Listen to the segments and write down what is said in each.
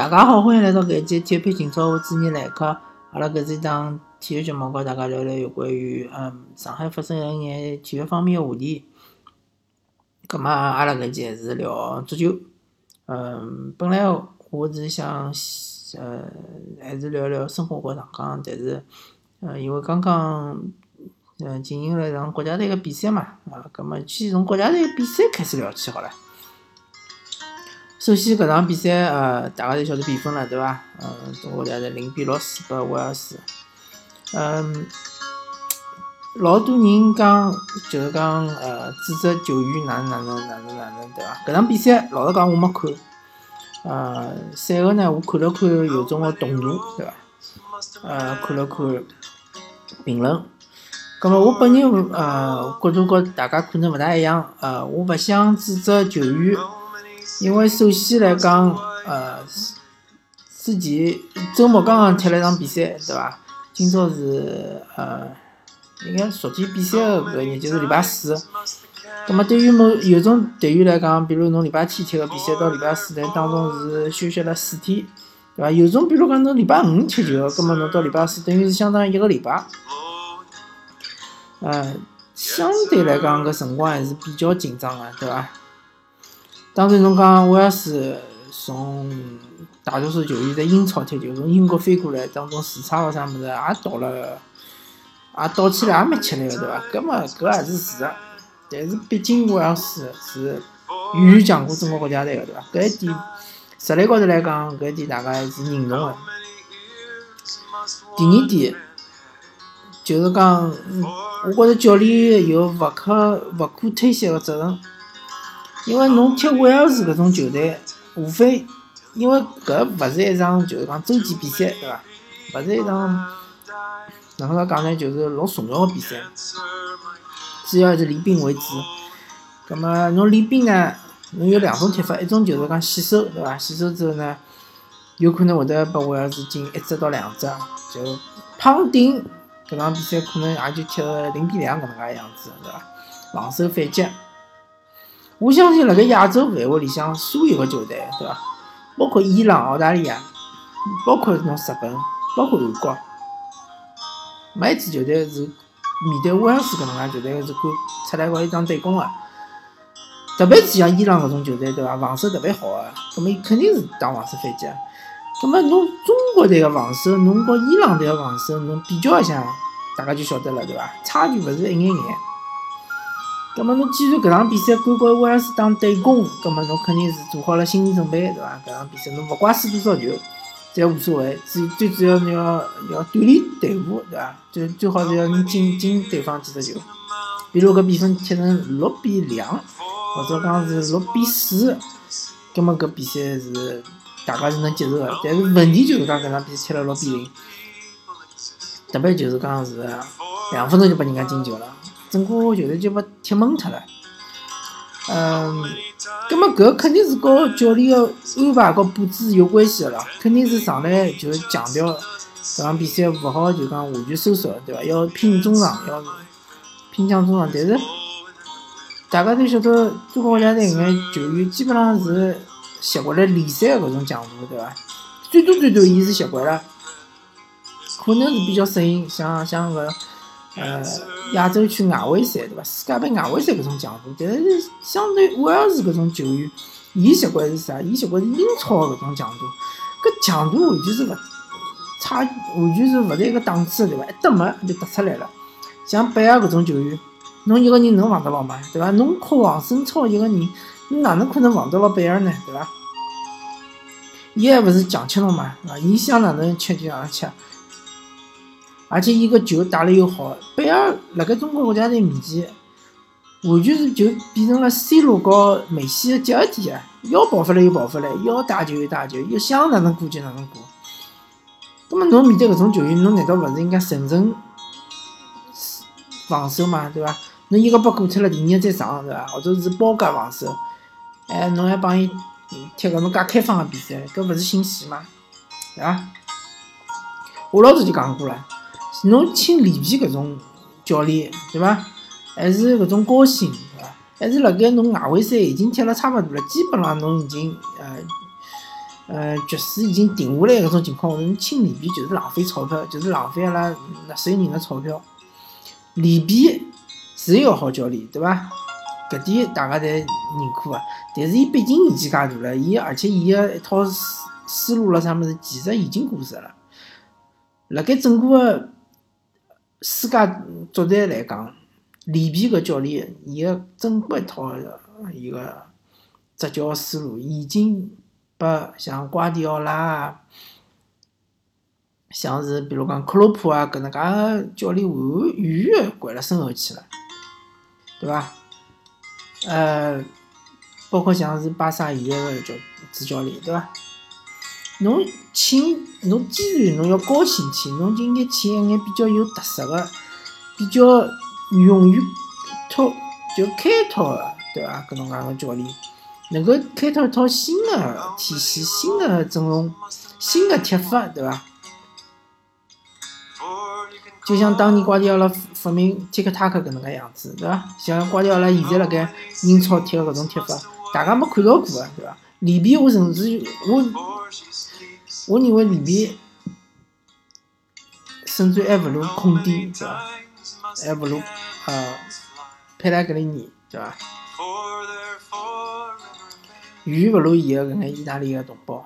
大家好，欢迎来到搿一期体育篇情操，我主持人来客。阿拉搿是一档体育节目，和大家聊聊有关于嗯上海发生的一眼体育方面的话题。葛末阿拉搿期还是聊足球。嗯，本来我是想呃还是聊聊申花和上港，但是呃因为刚刚嗯进行了一场国家队个比赛嘛，啊，葛末先从国家队比赛开始聊起好了。首先，搿场比赛，呃，大家侪晓得比分了，对伐？嗯，中国队是零比六输拨威尔士。嗯，老多人讲，就是讲，呃，指责球员哪能哪能哪能哪能，对伐？搿场比赛，老实讲，我没看。呃，赛后呢，我看了看有种个动图，对伐？呃，看了看评论。葛末我本人，呃，角度和大家可能勿大一样。呃，我勿想指责球员。因为首先来讲，呃，之前周末刚刚踢了一场比赛，对伐？今朝是呃，应该昨天比赛个搿日就是礼拜四。葛末对于某有种队员来讲，比如侬礼拜天踢个比赛到礼拜四，当中是休息了四天，对伐？有种比如讲侬礼拜五踢球，葛末侬到礼拜四，等于是相当于一个礼拜。呃，相对来讲搿辰光还是比较紧张个，对伐？当然，侬讲威尔士从大多数球员在英超踢球，从英国飞过来，当中时差咾啥物事，也到了，也到起来也蛮吃力个，对伐？搿么搿也是事实。但是毕竟威尔士是远远强过中国国家队个，对伐？搿一点实力高头来讲，搿一点大家还是认同个。第二点就是讲，我觉着教练有勿可勿可推卸个责任。因为侬踢威尔士搿种球队，无非因为搿勿是一场就是讲洲际比赛，对伐？勿是一场哪能介讲呢？就是老重要个比赛，主要还是练兵为主。葛末侬练兵呢，侬有两种踢法，一种就是讲洗手，对伐？洗手之后呢，有可能会得拨威尔士进一只到两只，就胖顶搿场比赛可能也就踢个零比两搿能介样子，对伐？防守反击。我相信辣盖亚洲范围里向，所有个球队，对伐？包括伊朗、澳大利亚，包括侬日本，包括韩国，每一支球队是面对威尔士搿能介球队是敢出来搞一场对攻个。特别是像伊朗搿种球队，对伐？防守特别好个，葛末伊肯定是打防守反击。葛末侬中国队个防守，侬和伊朗队个防守，侬比较一下，大家就晓得了，对伐？差距勿是一眼眼。葛末侬既然搿场比赛敢跟威尔士打对攻，葛末侬肯定是做好了心理准备，对伐？搿场比赛侬勿怪输多少球，侪无所谓。最最主要侬要要锻炼队伍，对伐？最最好是要能进进对方几只球。比如搿比分踢成六比两，或者讲是六比四，葛末搿比赛是大家是能接受个。但是问题就是讲搿场比赛踢了六比零，特别就是讲是两分钟就拨人家进球了。整个球队就被踢懵脱了，嗯，葛末搿肯定是和教练个安排和布置有关系个啦，肯定是上来就强调搿场比赛勿好就讲完全收缩，对伐？要拼中场，要拼抢中场。但是大家都晓得，中国国家队搿眼球员基本上是习惯了联赛个搿种强度，对伐？最多最多，伊是习惯了，可能是比较适应，像像搿。呃，亚洲区外围赛对伐？世界杯外围赛搿种强度，但是相对威尔士搿种球员，伊习惯是啥？伊习惯是英超搿种强度，搿强度完全是勿差，完全是勿在一个档次对伐？一搭没就突出来了。像贝尔搿种球员，侬一个人能防得牢吗？对伐？侬靠王申超一个人，侬哪能可能防得牢贝尔呢？对伐？伊还勿是强吃侬嘛？啊，伊想哪能吃就哪能吃。而且伊个球打了又好，贝尔辣盖中国国家队面前，完全是就变成了 C 罗和梅西的结合体啊！要爆发力就爆发力，要打球又打球，要想哪能过就哪能过。那么侬面对搿种球员，侬难道勿是应该层层防守嘛？对伐？侬一个把过出了，第二再上，对伐？或者是包夹防守，哎，侬还帮伊踢搿种介开放个比赛，搿勿是心死吗？对伐？我老早就讲过了。侬请里皮搿种教练，对伐？还是搿种高薪，对伐？还是辣盖侬外围赛已经踢了差勿多了，基本上侬已经呃呃局势已经定下来搿种情况下，侬请里皮就是浪费钞票，就是浪费阿拉纳税人的钞票。里皮是一个好教练，对伐？搿点大家侪认可个。但是伊毕竟年纪介大了，伊而且伊个一套思思路了啥物事，其实已经过时了。辣盖整个世界足坛来讲，里皮搿教练伊个整个一套伊个执教思路已经拨像瓜迪奥拉，像是比如讲克洛普啊搿能介个教练完完远远掼辣身后去了，对伐？呃，包括像是巴萨现在个教主教练，对伐？侬请侬既然侬要高兴请，侬就应该请一眼比较有特色个、比较勇于拓就开拓个，对伐？搿种介个教练，能够开拓一套新个体系、新个阵容、新个踢法，对伐？就像当年瓜迪奥拉发明 Tik-Tak 搿能介样子，对伐？像瓜迪奥拉现在辣盖英超踢个搿种踢法，大家没看到过个，对伐？里边我甚至我我认为里边甚至还勿如空地，对伐？还勿如呃佩莱格里尼，对伐？远远勿如伊个搿眼意大利个同胞，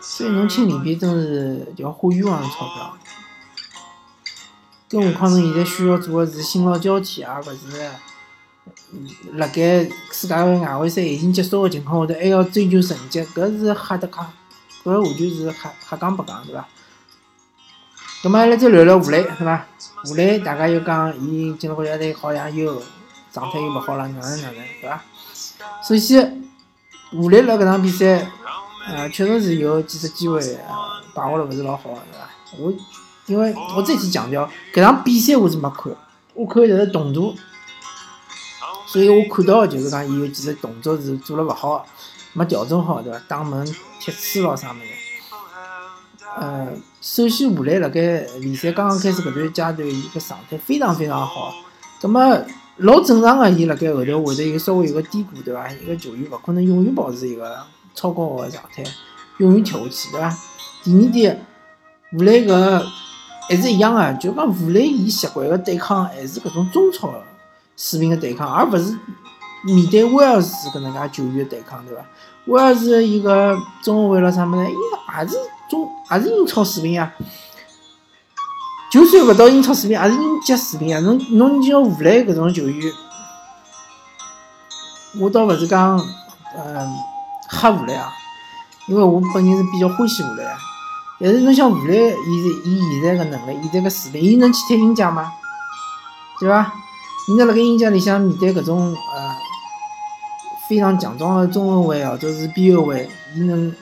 所以侬请里边真是要花冤枉钞票。更何况侬现在需要做个是新老交替，而勿是辣盖世界杯外围赛已经结束个情况下头还要追求成绩，搿是瞎得讲，搿完全是瞎瞎讲白讲，对伐？葛末阿拉再聊聊武磊，是伐？武磊大家又讲伊进了国家队好像又状态又勿好了，哪能哪能，对伐？首先，武磊辣搿场比赛，呃，确实是有几次机会呃把握了勿是老好，对伐？我。因为我再去强调，搿场比赛我是没看，我看的是动作，所以我看到就是讲伊有几个动作是做了勿好，没调整好，对伐？打门、踢刺咯啥物事。呃，首先武磊辣盖联赛刚刚开始搿段阶段，伊个状态非常非常好，葛末老正常个，伊辣盖后头会得有稍微有个低谷，对伐？一个球员勿可能永远保持一个超高个状态，永远踢下去，对伐？第二点，武磊搿。还是一样个，就讲武磊伊习惯个对抗还是搿种中超水平个对抗，而勿是面对威尔士搿能介球员对抗，对伐？威尔士一个中后卫了啥物事，伊也是中也是英超水平呀。就算勿到英超水平，也是英甲水平呀。侬侬像武磊搿种球员，我倒勿是讲嗯黑武磊啊，因为我本人是比较欢喜武磊啊。但是侬像武磊，伊是伊现在个能力，现在个水平，伊能去踢英甲吗？对伐？伊能辣盖英甲里向面对搿种呃非常强壮的中后卫或者是边后卫，伊能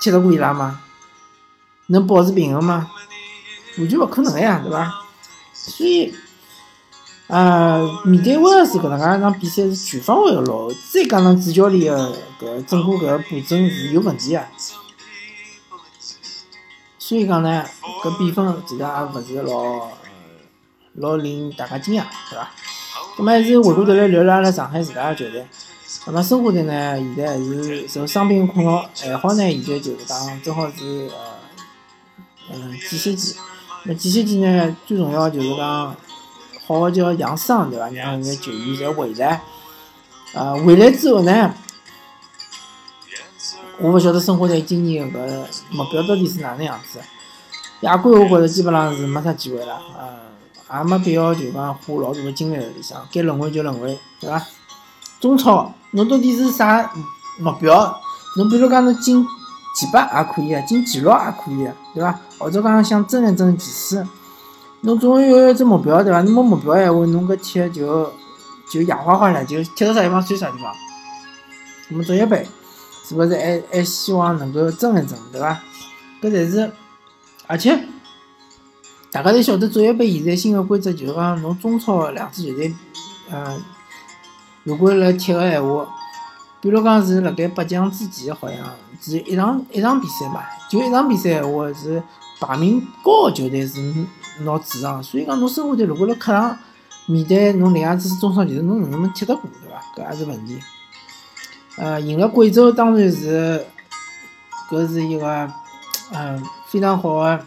踢得过伊拉吗？能保持平衡吗？完全勿可能个呀，对伐？所以，呃，面对威尔士搿能介一场比赛是全方位个落后，再加上主教练个搿个整个搿个布阵是有问题个。所以讲呢，搿比分其实也勿是老老令大家惊讶，对伐？葛末还是回过头来聊聊阿拉上海自家个球队。葛末申花队呢，现在还是受伤病困扰，还好呢，现在就是讲正好是呃嗯间歇期。那间歇期呢，最重要就是讲好好叫养伤，对伐？让搿眼球员侪回来。呃，回来之后呢？我勿晓得申花队今年搿目标到底是哪能样子。亚冠我觉着基本上是没啥机会了，呃，也没必要就讲花老大个精力辣里向，该轮回就轮回，对伐？中超，侬到底是啥目标？侬比如讲侬进前八也可以啊，进前六也可以啊，对伐？或者讲想争一争前四，侬总要有一只目标，对伐？侬没目标闲话，侬搿踢就就野花花了，就踢到啥地方算啥地方。我们职业杯。是勿是还还希望能够争一争，对伐？搿才是，而且大家侪晓得，足协杯现在新个规则就是讲，侬中超两支球队，呃，如果辣踢个闲话，比如讲是辣盖八强之前，好像是一场一场比赛嘛，就一场比赛闲话是排名高个球队是拿主场，所以讲侬申花队如果辣客场面对侬另外一支中超球队，侬能不能踢得过，对伐？搿也是问题。呃，赢了贵州当然是搿是一个嗯非常好个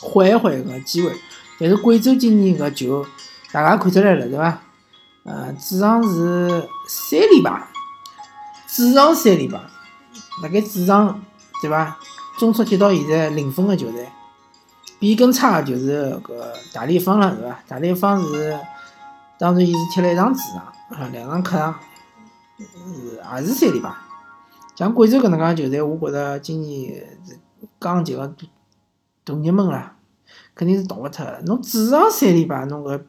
缓一缓个机会。但是贵州今年搿球大家看出来了对伐？呃，主场是三连败，主场三连败，辣盖主场对伐？中超踢到现在零分个球队，比更差个就是搿大连方了，对伐？大连方是当然伊是踢了一场主场，啊，两场客场，是也是三连败。像贵州搿能介球队，我觉着今年刚级个大热门了，肯定是逃勿脱个。侬主场三连败，侬搿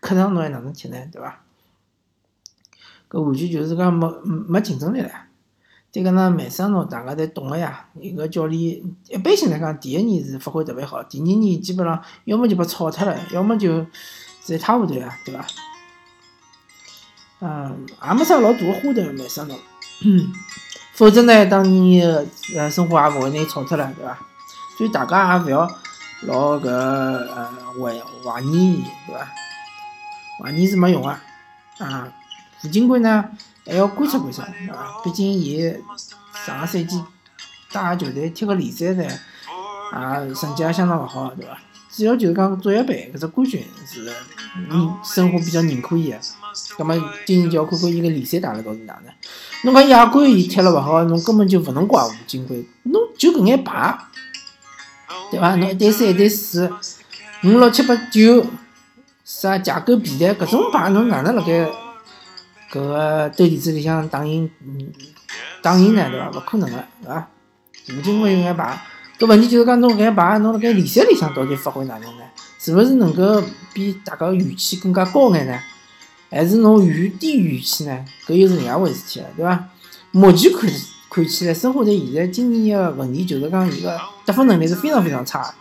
客场侬还哪能踢呢？对伐？搿完全就是讲没没竞争力了。再搿呢，慢生侬大家侪懂个呀。伊个教练一般性来讲，第一年是发挥特别好，第二年基本上要么就被炒脱了，要么就一塌糊涂呀，对伐？嗯，也没啥老大个花头，慢生侬。否则呢，当年呃申花也勿会拿伊炒脱了，对伐？所以大家也勿要老搿呃怀怀疑伊，对伐？怀疑是没用个啊。胡金贵呢，还要观察观察，对伐？毕竟伊上个赛季带球队踢个联赛呢，也成绩也相当勿好，对伐？主要就是讲足协杯搿只冠军是嗯申花比较认可伊个，葛末今年就要看看伊个联赛打了到底哪能。侬讲亚冠伊踢了勿好，侬根本就勿能怪胡金贵，侬就搿眼牌，对伐？侬一对三一对四，五六七八九，啥架构皮带搿种牌，侬哪能辣盖？搿个斗地主里向打赢，打赢呢，对伐？勿可能个，对伐？吴金贵有眼牌，搿问题就是讲侬搿眼牌，侬辣盖联赛里向到底发挥哪能呢？是勿是能够比大家预期更加高眼呢？还是侬预低于预期呢？搿又是另外回事体了，对伐？目前看看起来，申花队现在今年个问题就是讲伊个得分能力是非常非常差。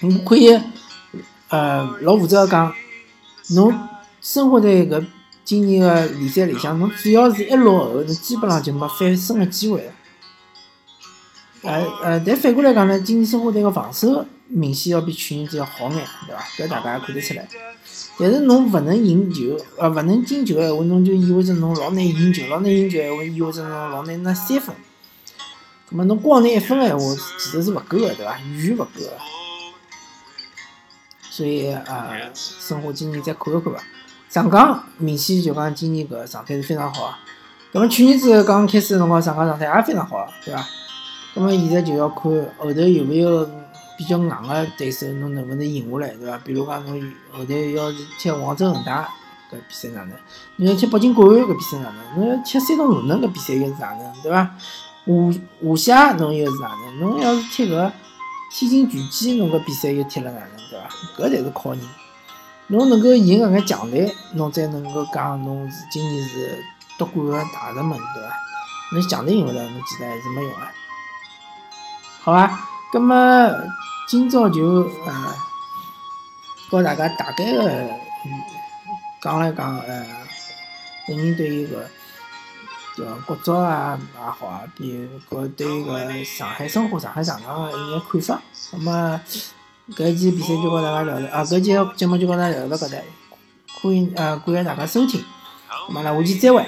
侬可以，呃，老负责讲，侬。生活队搿今年个联赛里向，侬只要是一落后，侬基本上就没翻身个机会了。呃呃，但反过来讲呢，今年申花队个防守明显要比去年子要好眼，对伐？搿大家也看得出来。但是侬勿能赢球，呃，勿能进球个闲话，侬就意味着侬老难赢球，老难赢球闲话，意味着侬老难拿三分。葛末侬光拿一分个闲话，其实是勿够个，对伐？远远勿够个。所以啊，申花今年再看一看伐。上港明显就讲今年搿状态是非常好啊，咁么去年子刚开始辰光，上港状态也非常好，对伐？咁么现在就要看后头有没有比较硬个对手，侬能不能赢下来，对伐？比如讲侬后头要是踢广州恒大搿比赛哪能？侬要踢北京国安搿比赛哪能？侬要踢山东鲁能搿比赛又是哪能？对伐？华夏侬又是哪能？侬要是踢搿天津权健侬搿比赛又踢了哪能？对伐？搿才是考验。侬能够赢搿眼强队，侬才能够讲侬是今年是夺冠个大热门，对伐？侬强队赢勿了，侬其实还是没用个。好啊，葛么今朝就呃，告大家大概个讲来讲呃，个人对于个国足啊也好啊，比搿对个上海申花、上海上港个一眼看法，葛么。搿一期比赛就跟大家聊了啊，搿期节目就跟大家聊到搿搭，欢迎呃感谢大家收听，好阿拉下期再会。